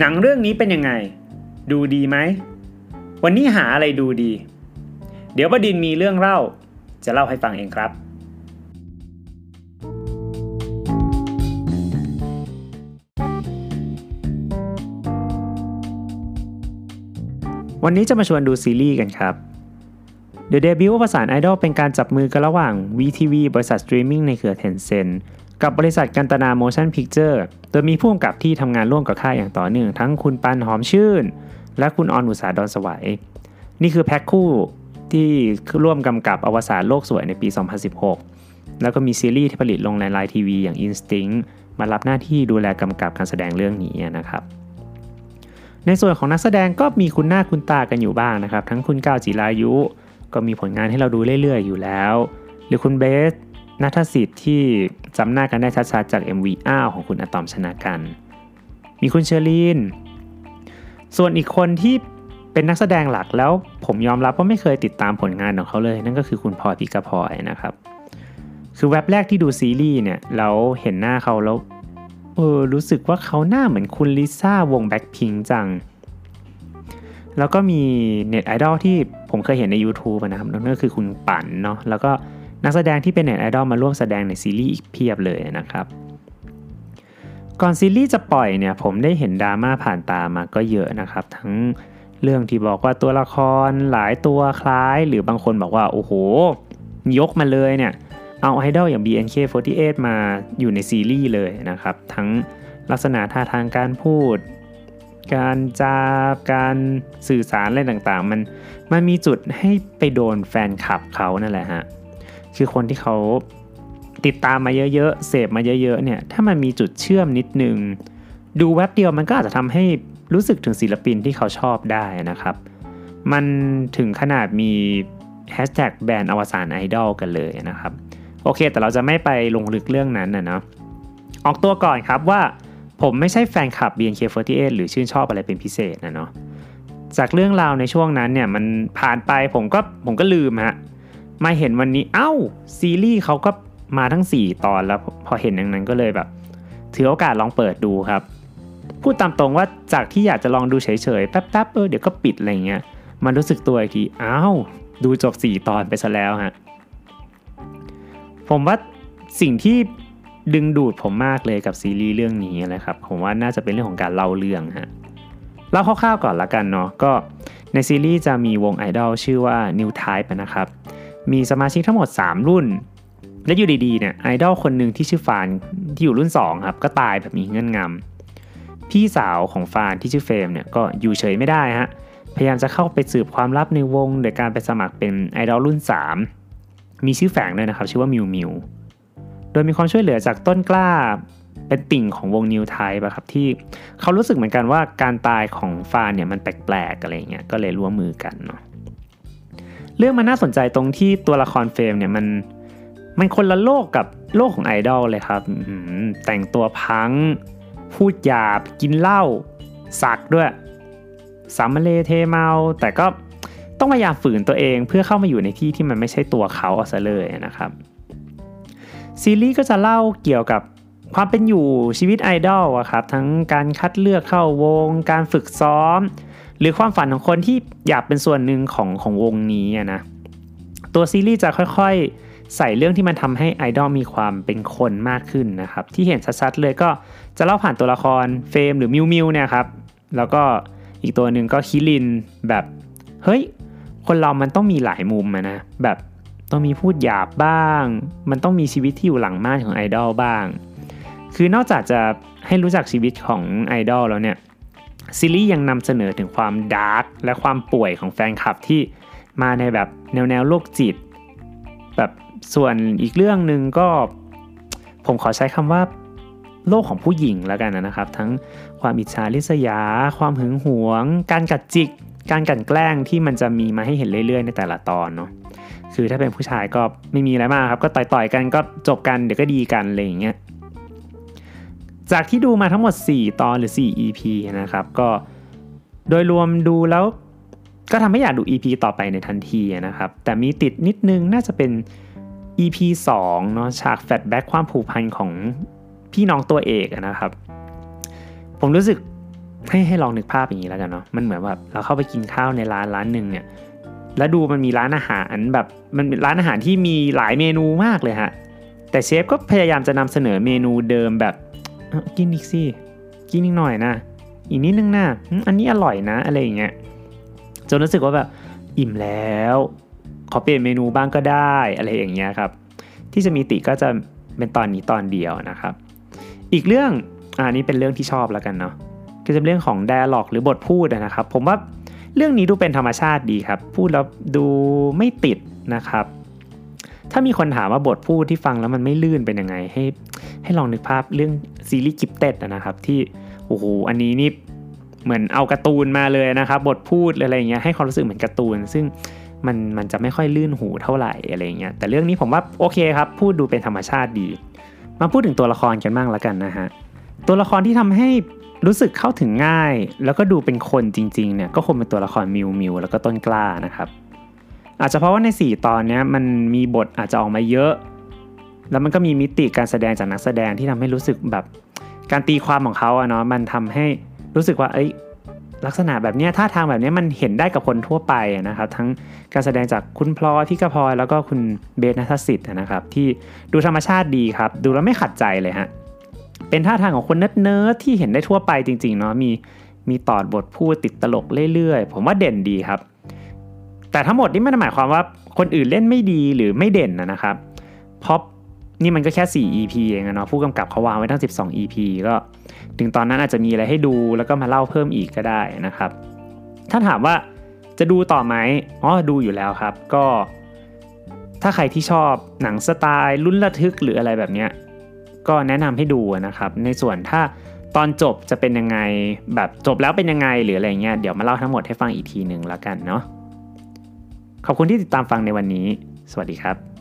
หนังเรื่องนี้เป็นยังไง ดูดีไหม วันนี้หาอะไรดูดี เดี๋ยวบดินมีเรื่องเล่า จะเล่าให้ฟังเองครับ วันนี้จะมาชวนดูซีรีส์กันครับ The Debut อวสานไอดอลเป็นการจับมือกันระหว่าง WeTV บริษัทสตรีมมิ่งในเครือ Tencent กับบริษัทกันตนา Motion Picture โดยมีผู้กำกับที่ทำงานร่วมกับค่ายอย่างต่อเนื่อง ทั้งคุณปันหอมชื่น และคุณออนอุตสาดอนสวัยนี่คือแพ็คคู่ที่ร่วมกำกับอวสานโลกสวยในปี 2016 แล้วก็มีซีรีส์ที่ผลิตลงในไลน์ทีวีอย่าง Instinct มารับหน้าที่ดูแลกำกับการแสดงเรื่องนี้นะครับ ในส่วนของนักแสดงก็มีคุณหน้าคุณตากันอยู่บ้างนะครับ ทั้งคุณก้าวจิรายุ ก็มีผลงานให้เราดูเรื่อยๆ อยู่แล้ว หรือคุณเบสท์ณัฐสิทธิ์ที่ จำหน้ากันได้ชัดๆจาก MV อ้าวของคุณอะตอมชนกันต์ มีคุณเชอรีน ส่วนอีกคนที่เป็นนักแสดงหลักแล้วผมยอมรับว่าไม่เคยติดตามผลงานของเขาเลย นั่นก็คือคุณพลอยพิกาพลอยนะครับ คือแว็บแรกที่ดูซีรีส์เนี่ยเราเห็นหน้าเขาแล้วเออรู้สึกว่าเขาหน้าเหมือนคุณลิซ่าวงแบ็คพิงจัง แล้วก็มีเน็ตไอดอลที่ผมเคยเห็นใน YouTube นะครับนั่นก็คือคุณปั่นเนาะแล้วก็ นักแสดงที่เป็นเน็ตไอดอลมาร่วมแสดงในซีรีส์อีกเพียบเลยนะครับ ก่อนซีรีส์จะปล่อยเนี่ยผมได้เห็นดราม่าผ่านตามาก็เยอะนะครับ ทั้งเรื่องที่บอกว่าตัวละครหลายตัวคล้าย หรือบางคนบอกว่าโอ้โห ยกมาเลยเนี่ย เอาไอดอลอย่าง BNK48 มาอยู่ในซีรีส์เลยนะครับ ทั้งลักษณะท่าทางการพูด การจาการสื่อสารอะไรต่างๆ มันมันมีจุดให้ไปโดนแฟนคลับเขานั่นแหละฮะ คือคนที่เขาติดตามมาเยอะๆ เสพมาเยอะๆ เนี่ย ถ้ามันมีจุดเชื่อมนิดนึง ดูแว็บเดียวมันก็อาจจะทำให้รู้สึกถึงศิลปินที่เขาชอบได้นะครับ มันถึงขนาดมีแฮชแท็กแบรนด์อวสานไอดอลกันเลยนะครับ โอเค แต่เราจะไม่ไปลงลึกเรื่องนั้นนะเนาะออกตัวก่อนครับว่าผมไม่ใช่แฟนคลับ BNK48 หรือชื่นชอบอะไรเป็นพิเศษนะเนาะจากเรื่องราวในช่วงนั้นเนี่ยมันผ่านไปผมก็ผมก็ลืมฮะ มาเห็นวันนี้เอ้าซีรีส์เขาก็มาทั้ง 4 ตอนแล้วพอเห็นอย่างนั้นก็เลยแบบ ถือโอกาสลองเปิดดูครับ พูดตามตรงว่าจากที่อยากจะลองดูเฉยๆแป๊บๆเออเดี๋ยวก็ปิดอะไรเงี้ยมันรู้สึกตัวอีกทีอ้าวดูจบ 4 ตอนไปซะแล้วฮะผมว่าสิ่งที่ดึงดูดผมมากเลยกับซีรีส์เรื่องนี้นะครับ ผมว่าน่าจะเป็นเรื่องของการเล่าเรื่องฮะเล่าคร่าวๆก่อนละกันเนาะก็ในซีรีส์จะมีวงไอดอลชื่อว่า New Type นะครับ มีสมาชิกทั้งหมด 3 รุ่น และอยู่ดีๆเนี่ยไอดอลคนหนึ่งที่ชื่อฟานที่อยู่รุ่น 2 ครับก็ตายแบบมีเงื่อนงำพี่สาวของฟานที่ชื่อเฟมเนี่ยก็อยู่เฉยไม่ได้ฮะพยายามจะเข้าไปสืบความลับในวง โดยการไปสมัครเป็นไอดอลรุ่น 3 มีชื่อแฝงด้วยนะครับ ชื่อว่ามิวมิวโดยมีความช่วยเหลือจากต้นกล้าเป็นติ่งของวงนิวไทป์ครับที่เขารู้สึกเหมือนกันว่าการตายของฟานเนี่ยมันแปลกๆอะไรเงี้ยก็เลยร่วมมือกันเนาะ เรื่องมันน่าสนใจตรงที่ตัวละครเฟรมเนี่ยมันมันคนละโลกกับโลกของไอดอลเลยครับแต่งตัวพัง พูดหยาบ กินเหล้า สักด้วย สามเลเทเมา แต่ก็ต้องพยายามฝืนตัวเองเพื่อเข้ามาอยู่ในที่ที่มันไม่ใช่ตัวเขาเอาซะเลยนะครับ ซีรีส์ก็จะเล่าเกี่ยวกับความเป็นอยู่ชีวิตไอดอลอะครับ ทั้งการคัดเลือกเข้าวง การฝึกซ้อม หรือความฝันของคนที่อยากเป็นส่วนหนึ่งของของวงนี้นะตัวซีรีส์จะค่อยๆ ใส่เรื่องที่มันทำให้ไอดอลมีความเป็นคนมากขึ้นนะครับ ที่เห็นชัดๆเลยก็จะเล่าผ่านตัวละครเฟมหรือมิวมิวเนี่ยครับ แล้วก็อีกตัวหนึ่งก็คิรินแบบเฮ้ยคนเรามันต้องมีหลายมุมนะแบบต้องมีพูดหยาบบ้าง มันต้องมีชีวิตที่อยู่หลังม่านของไอดอลบ้าง คือนอกจากจะให้รู้จักชีวิตของไอดอลแล้วเนี่ย ซีรีส์ยังนำเสนอถึงความ dark และความป่วยของแฟนคลับที่มาในแบบแนวแนวโรคจิต แบบส่วนอีกเรื่องหนึ่งก็ผมขอใช้คำว่าโลกของผู้หญิงแล้วกันนะครับ ทั้งความอิจฉาริษยา ความหึงหวง การกัดจิก การกันแกล้งที่มันจะมีมาให้เห็นเรื่อย ๆ ในแต่ละตอนเนาะคือถ้าเป็นผู้ชายก็ไม่มีอะไรมากครับ ก็ต่อยๆกันก็จบกันเดี๋ยวก็ดีกันอะไรอย่างเงี้ย จากที่ดูมาทั้งหมด 4 ตอนหรือ 4 EP นะครับ ก็โดยรวมดูแล้วก็ทำให้อยากดู EP ต่อไปในทันทีนะครับ แต่มีติดนิดนึงน่าจะเป็น EP 2เนาะฉากแฟลชแบ็กความผูกพันของพี่น้องตัวเอกนะครับ ผมรู้สึกให้ให้ลองนึกภาพอย่างนี้แล้วกันเนาะมันเหมือนแบบเราเข้าไปกินข้าวในร้านร้านหนึ่งเนี่ยแล้วดูมันมีร้านอาหารแบบมันเป็นร้านอาหารที่มีหลายเมนูมากเลยฮะแต่เชฟก็พยายามจะนำเสนอเมนูเดิมแบบ กินอีกสิกินอีกหน่อยนะ อีกนิดนึงนะอันนี้อร่อยนะอะไรอย่างเงี้ยจนรู้สึกว่าแบบอิ่มแล้ว ขอเปลี่ยนเมนูบ้างก็ได้อะไรอย่างเงี้ยครับ ที่จะมีติก็จะเป็นตอนนี้ตอนเดียวนะครับ อีกเรื่องอันนี้เป็นเรื่องที่ชอบแล้วกันเนาะก็จะเป็นเรื่องของ dialog หรือบทพูดนะครับ ผมว่าเรื่องนี้ดูเป็นธรรมชาติดีครับ พูดแล้วดูไม่ติดนะครับ ถ้ามีคนถามว่าบทพูดที่ฟังแล้วมันไม่ลื่นเป็นยังไงให้ ให้ลองนึกภาพเรื่อง ซีรีส์ Gifted นะครับที่โอ้โหอันนี้นี่เหมือนเอาการ์ตูนมาเลยนะครับ บทพูดอะไรอย่างเงี้ยให้ความรู้สึกเหมือนการ์ตูน ซึ่งมันมันจะไม่ค่อยลื่นหูเท่าไหร่อะไรเงี้ยแต่เรื่องนี้ผมว่าโอเคครับ พูดดูเป็นธรรมชาติดี มาพูดถึงตัวละครกันบ้างแล้วกันนะฮะตัวละครที่ทำให้รู้สึกเข้าถึงง่าย แล้วก็ดูเป็นคนจริงๆเนี่ยก็คงเป็นตัวละครมิวมิวแล้วก็ต้นกล้านะครับ อาจจะเพราะว่าใน 4 ตอนนี้มันมีบทอาจจะออกมาเยอะ แล้วมันก็มีมิติการแสดงจากนักแสดงที่ทำให้รู้สึกแบบการตีความของเขาอะเนาะมันทำให้รู้สึกว่าเอ้ยลักษณะแบบนี้ท่าทางแบบนี้มันเห็นได้กับคนทั่วไปนะครับทั้งการแสดงจากคุณพลอยพี่กระพลอยแล้วก็คุณเบสนัทสิทธิ์นะครับ ที่ดูธรรมชาติดีครับ ดูแล้วไม่ขัดใจเลยฮะเป็นท่าทางของคนเนิร์ดที่เห็นได้ทั่วไปจริงๆเนาะมีมีตอดบทพูดติดตลกเรื่อยๆ ผมว่าเด่นดีครับ แต่ทั้งหมดนี่ไม่ได้หมายความว่าคนอื่นเล่นไม่ดีหรือไม่เด่นนะครับเพราะ นี่มันก็แค่ 4 EP เองเนาะผู้กำกับเขาวางไว้ทั้ง 12 EP ก็ ถึงตอนนั้นอาจจะมีอะไรให้ดูแล้วก็มาเล่าเพิ่มอีกก็ได้นะครับ ถ้าถามว่าจะดูต่อไหมอ๋อดูอยู่แล้วครับ ก็ ถ้าใครที่ชอบหนังสไตล์ลุ้นระทึกหรืออะไรแบบเนี้ยก็แนะนำให้ดูนะครับ ในส่วนถ้าตอนจบจะเป็นยังไงแบบจบแล้วเป็นยังไงหรืออะไรเงี้ยเดี๋ยวมาเล่าทั้งหมดให้ฟังอีกทีหนึ่งแล้วกันเนาะขอบคุณที่ติดตามฟังในวันนี้ สวัสดีครับ